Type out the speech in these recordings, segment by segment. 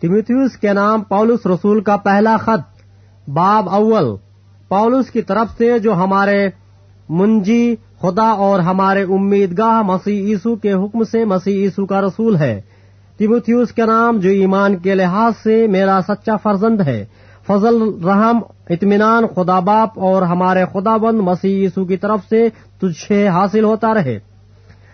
تیمیتیوس کے نام پولس رسول کا پہلا خط، باب اول۔ پولس کی طرف سے جو ہمارے منجی خدا اور ہمارے امیدگاہ مسیح عیسو کے حکم سے مسیح عیسو کا رسول ہے۔ تیموتھیوس کے نام جو ایمان کے لحاظ سے میرا سچا فرزند ہے۔ فضل، رحم، اطمینان، خدا باپ اور ہمارے خدا بند مسیح عیسو کی طرف سے تجھ سے حاصل ہوتا رہے۔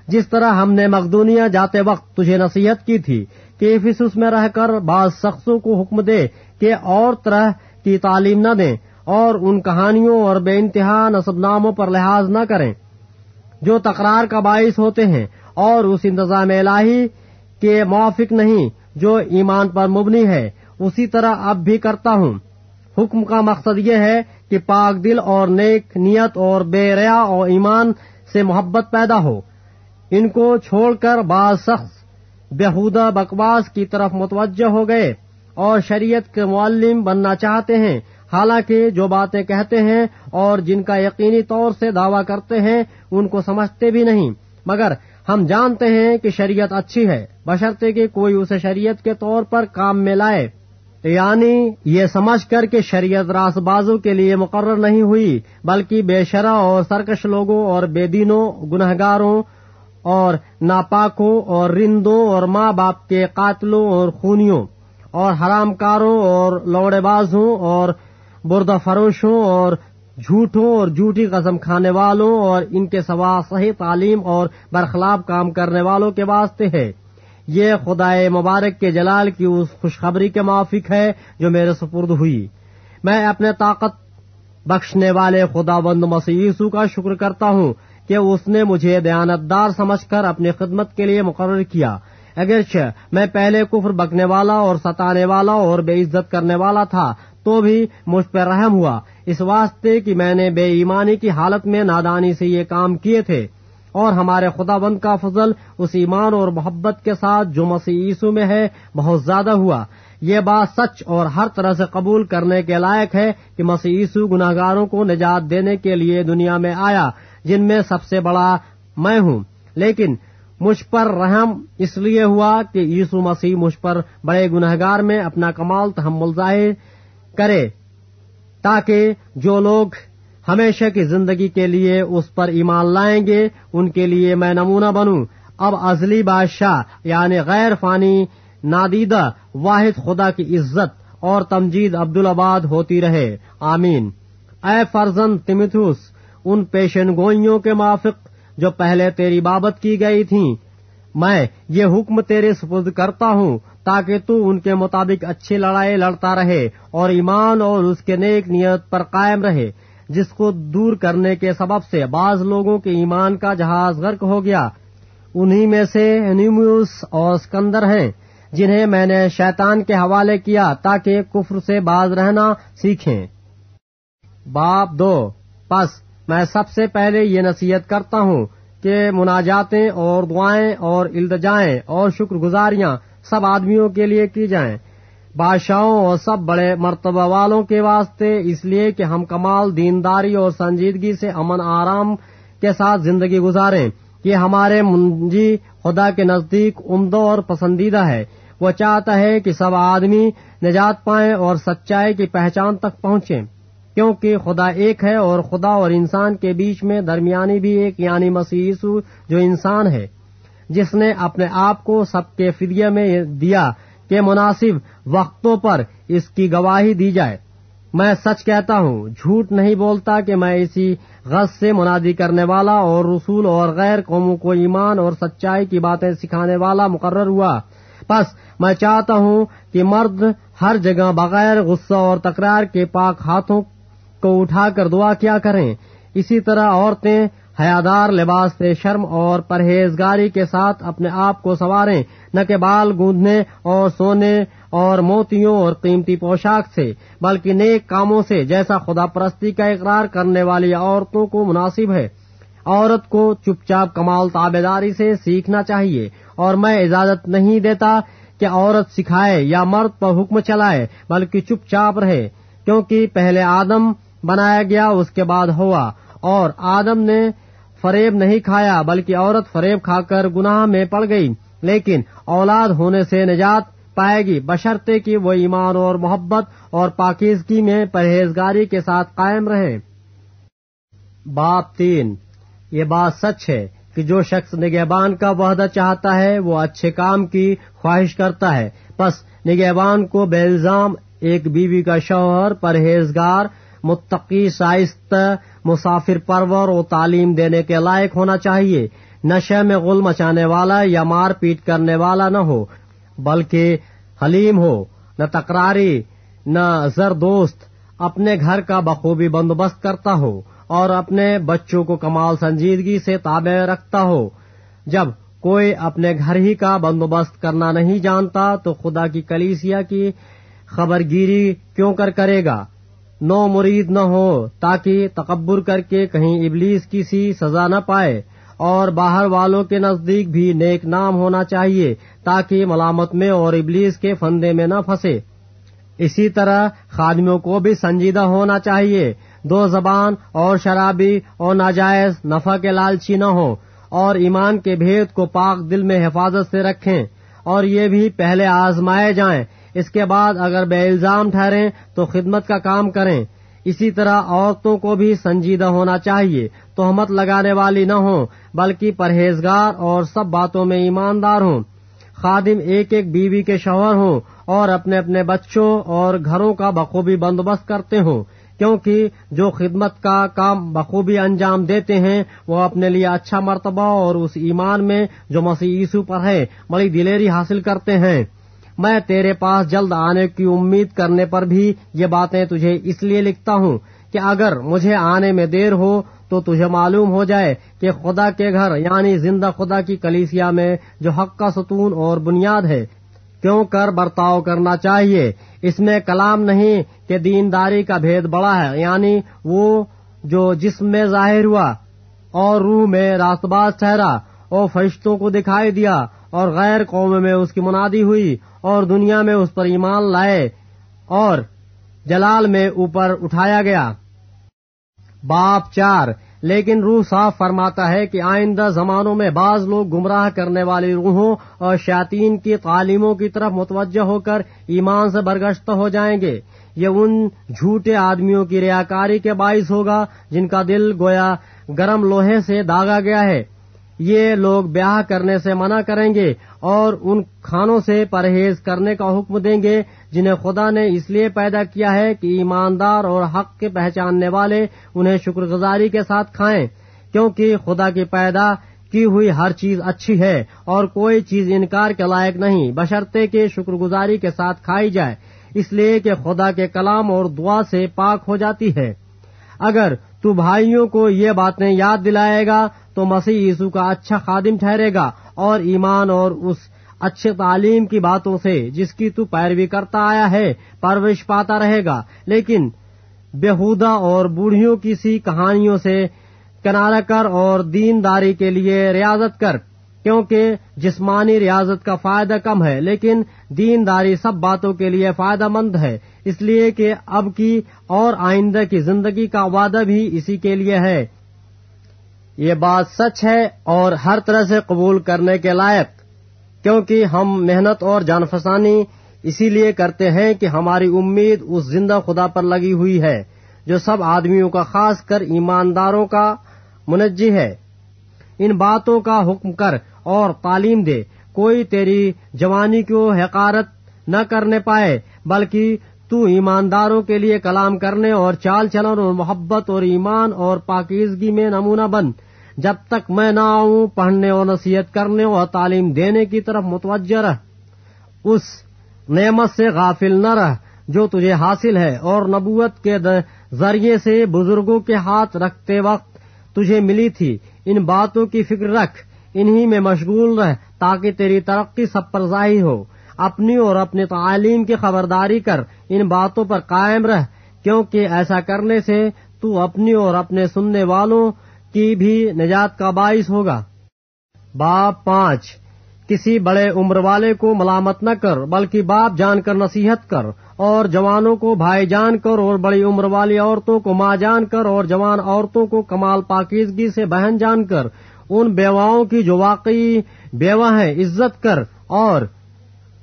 جس طرح ہم نے مقدونیا جاتے وقت تجھے نصیحت کی تھی کہ افسوس میں رہ کر بعض شخصوں کو حکم دے کہ اور طرح کی تعلیم نہ دیں اور ان کہانیوں اور بے انتہا نصب ناموں پر لحاظ نہ کریں جو تکرار کا باعث ہوتے ہیں اور اس انتظام الہی کے موافق نہیں جو ایمان پر مبنی ہے، اسی طرح اب بھی کرتا ہوں۔ حکم کا مقصد یہ ہے کہ پاک دل اور نیک نیت اور بے ریا اور ایمان سے محبت پیدا ہو۔ ان کو چھوڑ کر بعض شخص بےحودہ بکواس کی طرف متوجہ ہو گئے اور شریعت کے معلم بننا چاہتے ہیں۔ حالانکہ جو باتیں کہتے ہیں اور جن کا یقینی طور سے دعویٰ کرتے ہیں، ان کو سمجھتے بھی نہیں۔ مگر ہم جانتے ہیں کہ شریعت اچھی ہے۔ بشرطے کہ کوئی اسے شریعت کے طور پر کام میں لائے۔ یعنی یہ سمجھ کر کے شریعت راس بازو کے لیے مقرر نہیں ہوئی، بلکہ بے شرح اور سرکش لوگوں اور بے دینوں گنہگاروں اور ناپاکوں اور رندوں اور ماں باپ کے قاتلوں اور خونیوں اور حرام کاروں اور لوڑے بازوں اور بردہ فروشوں اور جھوٹوں اور جھوٹی قسم کھانے والوں اور ان کے سوا صحیح تعلیم اور برخلاف کام کرنے والوں کے واسطے ہے۔ یہ خدائے مبارک کے جلال کی اس خوشخبری کے موافق ہے جو میرے سپرد ہوئی۔ میں اپنے طاقت بخشنے والے خدا بند مسیسو کا شکر کرتا ہوں۔ کہ اس نے مجھے دیانتدار سمجھ کر اپنی خدمت کے لیے مقرر کیا۔ اگرچہ میں پہلے کفر بکنے والا اور ستانے والا اور بے عزت کرنے والا تھا، تو بھی مجھ پر رحم ہوا۔ اس واسطے کہ میں نے بے ایمانی کی حالت میں نادانی سے یہ کام کیے تھے۔ اور ہمارے خدا بند کا فضل اس ایمان اور محبت کے ساتھ جو مسیح عیسو میں ہے، بہت زیادہ ہوا۔ یہ بات سچ اور ہر طرح سے قبول کرنے کے لائق ہے کہ مسیح عیسو گناہ گاروں کو نجات دینے کے لیے دنیا میں آیا۔ جن میں سب سے بڑا میں ہوں۔ لیکن مجھ پر رحم اس لیے ہوا کہ یسو مسیح مجھ پر بڑے گنہگار میں اپنا کمال تحمل ظاہر کرے، تاکہ جو لوگ ہمیشہ کی زندگی کے لیے اس پر ایمان لائیں گے، ان کے لیے میں نمونہ بنوں۔ اب ازلی بادشاہ یعنی غیر فانی، نادیدہ، واحد خدا کی عزت اور تمجید عبدالآباد ہوتی رہے۔ آمین۔ اے فرزن تمتھوس ان پیشن گوئیوں کے موافق جو پہلے تیری بابت کی گئی تھیں۔ میں یہ حکم تیرے سپرد کرتا ہوں تاکہ تو ان کے مطابق اچھی لڑائی لڑتا رہے اور ایمان اور اس کے نیک نیت پر قائم رہے، جس کو دور کرنے کے سبب سے بعض لوگوں کے ایمان کا جہاز غرق ہو گیا۔ انہی میں سے نیمیوس اور سکندر ہیں، جنہیں میں نے شیطان کے حوالے کیا تاکہ کفر سے باز رہنا سیکھیں۔ باپ دو، پس میں سب سے پہلے یہ نصیحت کرتا ہوں کہ مناجاتیں اور دعائیں اور التجائیں اور شکر گزاریاں سب آدمیوں کے لیے کی جائیں۔ بادشاہوں اور سب بڑے مرتبہ والوں کے واسطے، اس لیے کہ ہم کمال، دینداری اور سنجیدگی سے امن آرام کے ساتھ زندگی گزاریں۔ یہ ہمارے منجی خدا کے نزدیک عمدہ اور پسندیدہ ہے۔ وہ چاہتا ہے کہ سب آدمی نجات پائیں اور سچائی کی پہچان تک پہنچیں۔ کیونکہ خدا ایک ہے اور خدا اور انسان کے بیچ میں درمیانی بھی ایک یعنی مسیسو جو انسان ہے، جس نے اپنے آپ کو سب کے فدیہ میں دیا کہ مناسب وقتوں پر اس کی گواہی دی جائے۔ میں سچ کہتا ہوں، جھوٹ نہیں بولتا کہ میں اسی غز سے منادی کرنے والا اور رسول اور غیر قوموں کو ایمان اور سچائی کی باتیں سکھانے والا مقرر ہوا۔ بس میں چاہتا ہوں کہ مرد ہر جگہ بغیر غصہ اور تکرار کے پاک ہاتھوں کو اٹھا کر دعا کیا کریں۔ اسی طرح عورتیں حیادار لباس سے شرم اور پرہیزگاری کے ساتھ اپنے آپ کو سواریں نہ کہ بال گوندنے اور سونے اور موتیوں اور قیمتی پوشاک سے، بلکہ نیک کاموں سے، جیسا خدا پرستی کا اقرار کرنے والی عورتوں کو مناسب ہے۔ عورت کو چپ چاپ کمال تابے داری سے سیکھنا چاہیے، اور میں اجازت نہیں دیتا کہ عورت سکھائے یا مرد پر حکم چلائے، بلکہ چپ چاپ رہے۔ کیونکہ پہلے آدم بنایا گیا، اس کے بعد ہوا۔ اور آدم نے فریب نہیں کھایا، بلکہ عورت فریب کھا کر گناہ میں پڑ گئی۔ لیکن اولاد ہونے سے نجات پائے گی۔ بشرطے کی وہ ایمان اور محبت اور پاکیزگی میں پرہیزگاری کے ساتھ قائم رہے۔ باپ تین۔ یہ بات سچ ہے کہ جو شخص نگہبان کا وحدہ چاہتا ہے، وہ اچھے کام کی خواہش کرتا ہے۔ بس نگہبان کو بے الزام ایک بیوی کا شوہر، پرہیزگار متقی شائست مسافر پرور و تعلیم دینے کے لائق ہونا چاہیے۔ نشے میں غل مچانے والا یا مار پیٹ کرنے والا نہ ہو، بلکہ حلیم ہو۔ نہ تکراری، نہ زر دوست۔ اپنے گھر کا بخوبی بندوبست کرتا ہو اور اپنے بچوں کو کمال سنجیدگی سے تابع رکھتا ہو۔ جب کوئی اپنے گھر ہی کا بندوبست کرنا نہیں جانتا تو خدا کی کلیسیا کی خبر گیری کیوں کر کرے گا؟ نو مرید نہ ہو تاکہ تکبر کر کے کہیں ابلیس کی سی سزا نہ پائے اور باہر والوں کے نزدیک بھی نیک نام ہونا چاہیے تاکہ ملامت میں اور ابلیس کے فندے میں نہ پھنسے۔ اسی طرح خادمیوں کو بھی سنجیدہ ہونا چاہیے۔ دو زبان اور شرابی اور ناجائز نفع کے لالچی نہ ہو اور ایمان کے بھید کو پاک دل میں حفاظت سے رکھیں اور یہ بھی پہلے آزمائے جائیں۔ اس کے بعد اگر بے الزام ٹھہریں تو خدمت کا کام کریں۔ اسی طرح عورتوں کو بھی سنجیدہ ہونا چاہیے، تہمت لگانے والی نہ ہوں، بلکہ پرہیزگار اور سب باتوں میں ایماندار ہوں۔ خادم ایک ایک بیوی کے شوہر ہوں اور اپنے اپنے بچوں اور گھروں کا بخوبی بندوبست کرتے ہوں، کیونکہ جو خدمت کا کام بخوبی انجام دیتے ہیں، وہ اپنے لیے اچھا مرتبہ اور اس ایمان میں جو مسیح عیسو پر ہے، بڑی دلیری حاصل کرتے ہیں۔ میں تیرے پاس جلد آنے کی امید کرنے پر بھی یہ باتیں تجھے اس لیے لکھتا ہوں کہ اگر مجھے آنے میں دیر ہو تو تجھے معلوم ہو جائے کہ خدا کے گھر یعنی زندہ خدا کی کلیسیا میں جو حق کا ستون اور بنیاد ہے، کیوں کر برتاؤ کرنا چاہیے؟ اس میں کلام نہیں کہ دینداری کا بھید بڑا ہے یعنی وہ جو جسم میں ظاہر ہوا اور روح میں راست باز ٹھہرا اور فرشتوں کو دکھائی دیا اور غیر قوم میں اس کی منادی ہوئی اور دنیا میں اس پر ایمان لائے اور جلال میں اوپر اٹھایا گیا۔ باپ چار، لیکن روح صاف فرماتا ہے کہ آئندہ زمانوں میں بعض لوگ گمراہ کرنے والی روحوں اور شاطین کی تعلیموں کی طرف متوجہ ہو کر ایمان سے برگشت ہو جائیں گے۔ یہ ان جھوٹے آدمیوں کی ریاکاری کے باعث ہوگا جن کا دل گویا گرم لوہے سے داغا گیا ہے۔ یہ لوگ بیاہ کرنے سے منع کریں گے اور ان کھانوں سے پرہیز کرنے کا حکم دیں گے جنہیں خدا نے اس لیے پیدا کیا ہے کہ ایماندار اور حق کے پہچاننے والے انہیں شکر گزاری کے ساتھ کھائیں، کیونکہ خدا کی پیدا کی ہوئی ہر چیز اچھی ہے اور کوئی چیز انکار کے لائق نہیں، بشرطے کے شکر گزاری کے ساتھ کھائی جائے، اس لیے کہ خدا کے کلام اور دعا سے پاک ہو جاتی ہے۔ اگر تو بھائیوں کو یہ باتیں یاد دلائے گا تو مسیح یسو کا اچھا خادم ٹھہرے گا اور ایمان اور اس اچھے تعلیم کی باتوں سے جس کی تو پیروی کرتا آیا ہے، پرورش پاتا رہے گا۔ لیکن بےحودہ اور بوڑھیوں کی سی کہانیوں سے کنارہ کر اور دین داری کے لیے ریاضت کر، کیونکہ جسمانی ریاضت کا فائدہ کم ہے، لیکن دین داری سب باتوں کے لیے فائدہ مند ہے۔ اس لیے کہ اب کی اور آئندہ کی زندگی کا وعدہ بھی اسی کے لیے ہے۔ یہ بات سچ ہے اور ہر طرح سے قبول کرنے کے لائق، کیونکہ ہم محنت اور جان فسانی اسی لیے کرتے ہیں کہ ہماری امید اس زندہ خدا پر لگی ہوئی ہے، جو سب آدمیوں کا خاص کر ایمانداروں کا منجی ہے۔ ان باتوں کا حکم کر اور تعلیم دے، کوئی تیری جوانی کو حقارت نہ کرنے پائے، بلکہ تو ایمانداروں کے لیے کلام کرنے اور چال چلن اور محبت اور ایمان اور پاکیزگی میں نمونہ بن۔ جب تک میں نہ آؤں، پڑھنے اور نصیحت کرنے اور تعلیم دینے کی طرف متوجہ رہ۔ اس نعمت سے غافل نہ رہ جو تجھے حاصل ہے اور نبوت کے ذریعے سے بزرگوں کے ہاتھ رکھتے وقت تجھے ملی تھی۔ ان باتوں کی فکر رکھ، انہی میں مشغول رہ تاکہ تیری ترقی سب پر ظاہر ہو۔ اپنی اور اپنے تعلیم کی خبرداری کر ان باتوں پر قائم رہ، کیونکہ ایسا کرنے سے تو اپنی اور اپنے سننے والوں کی بھی نجات کا باعث ہوگا۔ باپ پانچ، کسی بڑے عمر والے کو ملامت نہ کر، بلکہ باپ جان کر نصیحت کر، اور جوانوں کو بھائی جان کر، اور بڑی عمر والی عورتوں کو ماں جان کر، اور جوان عورتوں کو کمال پاکیزگی سے بہن جان کر، ان بیواؤں کی جو واقعی بیوہ ہیں، عزت کر، اور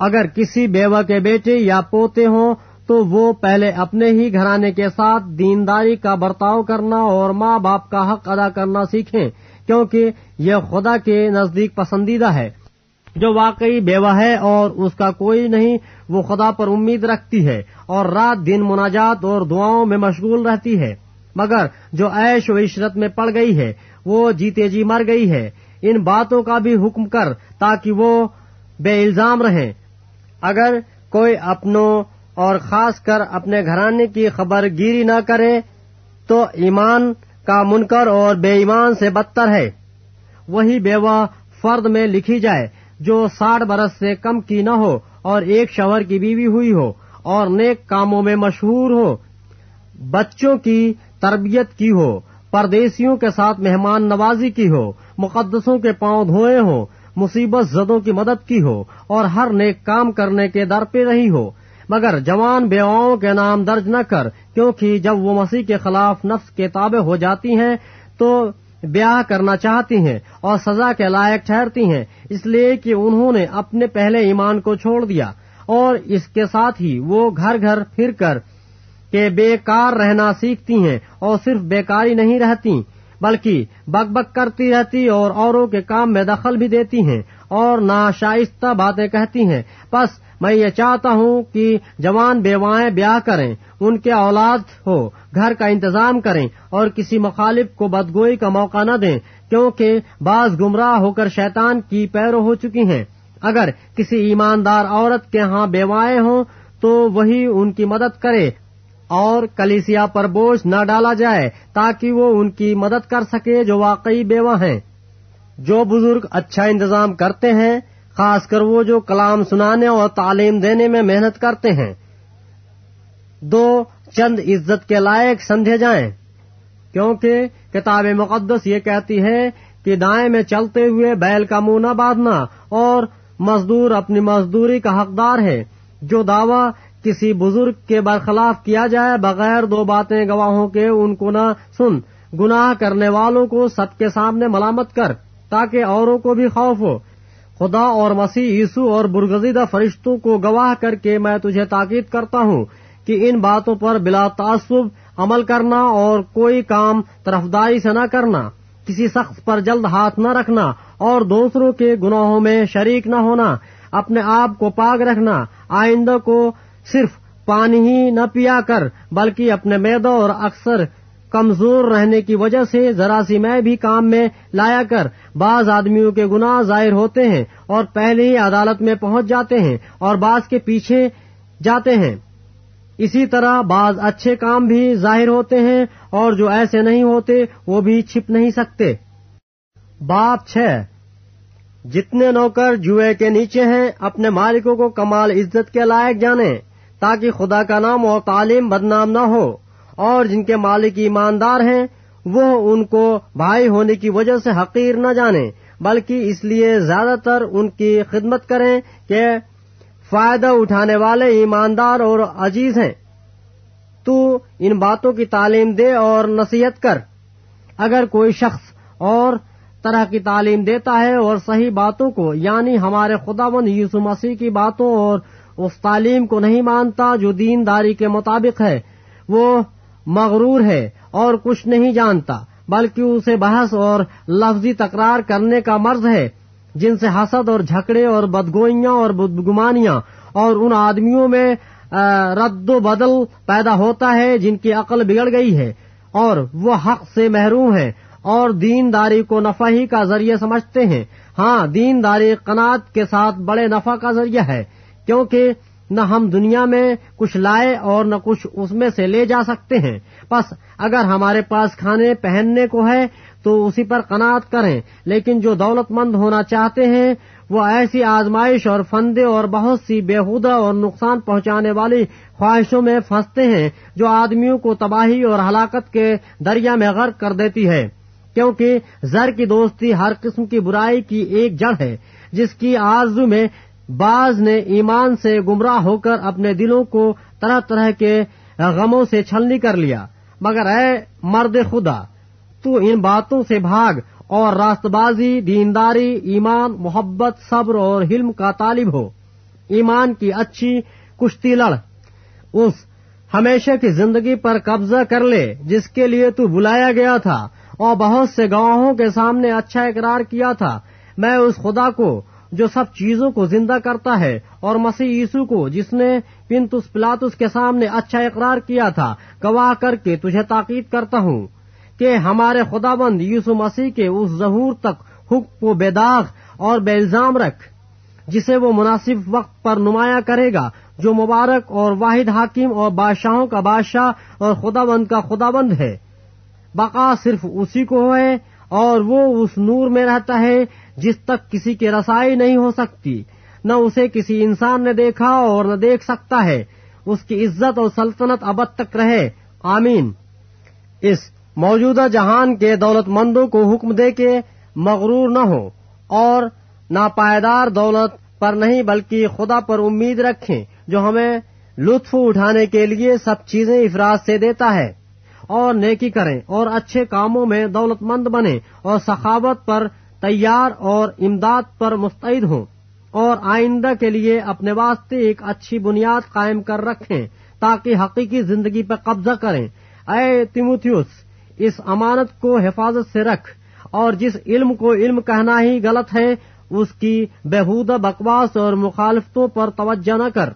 اگر کسی بیوہ کے بیٹے یا پوتے ہوں تو وہ پہلے اپنے ہی گھرانے کے ساتھ دینداری کا برتاؤ کرنا اور ماں باپ کا حق ادا کرنا سیکھیں، کیونکہ یہ خدا کے نزدیک پسندیدہ ہے۔ جو واقعی بیوہ ہے اور اس کا کوئی نہیں، وہ خدا پر امید رکھتی ہے اور رات دن مناجات اور دعاؤں میں مشغول رہتی ہے۔ مگر جو عیش و عشرت میں پڑ گئی ہے، وہ جیتے جی مر گئی ہے۔ ان باتوں کا بھی حکم کر تاکہ وہ بے الزام رہیں۔ اگر کوئی اپنوں اور خاص کر اپنے گھرانے کی خبر گیری نہ کرے تو ایمان کا منکر اور بے ایمان سے بدتر ہے۔ وہی بیوہ فرد میں لکھی جائے جو ساٹھ برس سے کم کی نہ ہو اور ایک شوہر کی بیوی ہوئی ہو اور نیک کاموں میں مشہور ہو، بچوں کی تربیت کی ہو، پردیسیوں کے ساتھ مہمان نوازی کی ہو، مقدسوں کے پاؤں دھوئے ہوں مصیبت زدوں کی مدد کی ہو اور ہر نیک کام کرنے کے در پہ رہی ہو۔ مگر جوان بیواؤں کے نام درج نہ کر، کیونکہ جب وہ مسیح کے خلاف نفس کے تابع ہو جاتی ہیں تو بیاہ کرنا چاہتی ہیں اور سزا کے لائق ٹھہرتی ہیں، اس لیے کہ انہوں نے اپنے پہلے ایمان کو چھوڑ دیا۔ اور اس کے ساتھ ہی وہ گھر گھر پھر کر کے بیکار رہنا سیکھتی ہیں اور صرف بیکاری نہیں رہتی۔ بلکہ بک بک کرتی رہتی اور اوروں کے کام میں دخل بھی دیتی ہیں اور ناشائستہ باتیں کہتی ہیں۔ بس میں یہ چاہتا ہوں کہ جوان بیوائیں بیاہ کریں، ان کے اولاد ہو، گھر کا انتظام کریں اور کسی مخالف کو بدگوئی کا موقع نہ دیں، کیونکہ بعض گمراہ ہو کر شیطان کی پیرو ہو چکی ہیں۔ اگر کسی ایماندار عورت کے ہاں بیوائیں ہوں تو وہی ان کی مدد کرے۔ اور کلیسیا پر بوجھ نہ ڈالا جائے تاکہ وہ ان کی مدد کر سکے جو واقعی بیوہ ہیں۔ جو بزرگ اچھا انتظام کرتے ہیں، خاص کر وہ جو کلام سنانے اور تعلیم دینے میں محنت کرتے ہیں۔ دو، چند عزت کے لائق سمجھے جائیں۔ کیونکہ کتاب مقدس یہ کہتی ہے کہ دائیں میں چلتے ہوئے بیل کا منہ نہ باندھنا اور مزدور اپنی مزدوری کا حقدار ہے۔ جو دعوی کسی بزرگ کے برخلاف کیا جائے بغیر دو باتیں گواہوں کے ان کو نہ سن۔ گناہ کرنے والوں کو سب کے سامنے ملامت کر تاکہ اوروں کو بھی خوف ہو۔ خدا اور مسیح یسو اور برگزیدہ فرشتوں کو گواہ کر کے میں تجھے تاکید کرتا ہوں کہ ان باتوں پر بلا تعصب عمل کرنا اور کوئی کام طرفداری سے نہ کرنا۔ کسی شخص پر جلد ہاتھ نہ رکھنا اور دوسروں کے گناہوں میں شریک نہ ہونا۔ اپنے آپ کو پاک رکھنا۔ آئندہ کو صرف پانی ہی نہ پیا کر، بلکہ اپنے میدوں اور اکثر کمزور رہنے کی وجہ سے ذرا سی میں بھی کام میں لایا کر بعض آدمیوں کے گناہ ظاہر ہوتے ہیں اور پہلے ہی عدالت میں پہنچ جاتے ہیں اور بعض کے پیچھے جاتے ہیں۔ اسی طرح بعض اچھے کام بھی ظاہر ہوتے ہیں اور جو ایسے نہیں ہوتے وہ بھی چھپ نہیں سکتے۔ بات چھ۔ جتنے نوکر جوئے کے نیچے ہیں، اپنے مالکوں کو کمال عزت کے لائق جانے تاکہ خدا کا نام اور تعلیم بدنام نہ ہو اور جن کے مالک ایماندار ہیں، وہ ان کو بھائی ہونے کی وجہ سے حقیر نہ جانے بلکہ اس لیے زیادہ تر ان کی خدمت کریں کہ فائدہ اٹھانے والے ایماندار اور عزیز ہیں۔ تو ان باتوں کی تعلیم دے اور نصیحت کر۔ اگر کوئی شخص اور طرح کی تعلیم دیتا ہے اور صحیح باتوں کو یعنی ہمارے خدا بند یوسو مسیح کی باتوں اور اس تعلیم کو نہیں مانتا جو دین داری کے مطابق ہے، وہ مغرور ہے اور کچھ نہیں جانتا، بلکہ اسے بحث اور لفظی تکرار کرنے کا مرض ہے، جن سے حسد اور جھکڑے اور بدگوئیاں اور بدگمانیاں اور ان آدمیوں میں رد و بدل پیدا ہوتا ہے جن کی عقل بگڑ گئی ہے، اور وہ حق سے محروم ہے اور دین داری کو نفع ہی کا ذریعہ سمجھتے ہیں۔ ہاں دین داری قناط کے ساتھ بڑے نفع کا ذریعہ ہے۔ کیونکہ نہ ہم دنیا میں کچھ لائے اور نہ کچھ اس میں سے لے جا سکتے ہیں۔ بس اگر ہمارے پاس کھانے پہننے کو ہے تو اسی پر قناعت کریں، لیکن جو دولت مند ہونا چاہتے ہیں، وہ ایسی آزمائش اور فندے اور بہت سی بےحدہ اور نقصان پہنچانے والی خواہشوں میں پھنستے ہیں، جو آدمیوں کو تباہی اور ہلاکت کے دریا میں غرق کر دیتی ہے۔ کیونکہ زر کی دوستی ہر قسم کی برائی کی ایک جڑ ہے، جس کی آرزو میں بعض نے ایمان سے گمراہ ہو کر اپنے دلوں کو طرح طرح کے غموں سے چھلنی کر لیا۔ مگر اے مرد خدا، تو ان باتوں سے بھاگ اور راست بازی دینداری، ایمان، محبت، صبر اور حلم کا طالب ہو۔ ایمان کی اچھی کشتی لڑ۔ اس ہمیشہ کی زندگی پر قبضہ کر لے، جس کے لیے تو بلایا گیا تھا اور بہت سے گواہوں کے سامنے اچھا اقرار کیا تھا۔ میں اس خدا کو جو سب چیزوں کو زندہ کرتا ہے اور مسیح یسو کو جس نے پنتس پلاتس کے سامنے اچھا اقرار کیا تھا، گواہ کر کے تجھے تاکید کرتا ہوں کہ ہمارے خدا بند یسو مسیح کے اس ظہور تک حکم و بے داغ اور بے الزام رکھ، جسے وہ مناسب وقت پر نمایاں کرے گا، جو مبارک اور واحد حاکم اور بادشاہوں کا بادشاہ اور خدا بند کا خدا بند ہے۔ بقا صرف اسی کو ہے اور وہ اس نور میں رہتا ہے جس تک کسی کی رسائی نہیں ہو سکتی۔ نہ اسے کسی انسان نے دیکھا اور نہ دیکھ سکتا ہے۔ اس کی عزت اور سلطنت ابد تک رہے۔ آمین۔ اس موجودہ جہان کے دولت مندوں کو حکم دے کے مغرور نہ ہو اور ناپائیدار دولت پر نہیں بلکہ خدا پر امید رکھیں جو ہمیں لطف اٹھانے کے لیے سب چیزیں افراد سے دیتا ہے۔ اور نیکی کریں اور اچھے کاموں میں دولت مند بنے اور سخاوت پر تیار اور امداد پر مستعد ہوں اور آئندہ کے لیے اپنے واسطے ایک اچھی بنیاد قائم کر رکھیں تاکہ حقیقی زندگی پر قبضہ کریں۔ اے تیموتھیوس، اس امانت کو حفاظت سے رکھ اور جس علم کو علم کہنا ہی غلط ہے، اس کی بےحودہ بکواس اور مخالفتوں پر توجہ نہ کر۔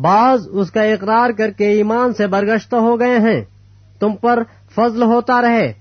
بعض اس کا اقرار کر کے ایمان سے برگشتہ ہو گئے ہیں۔ تم پر فضل ہوتا رہے۔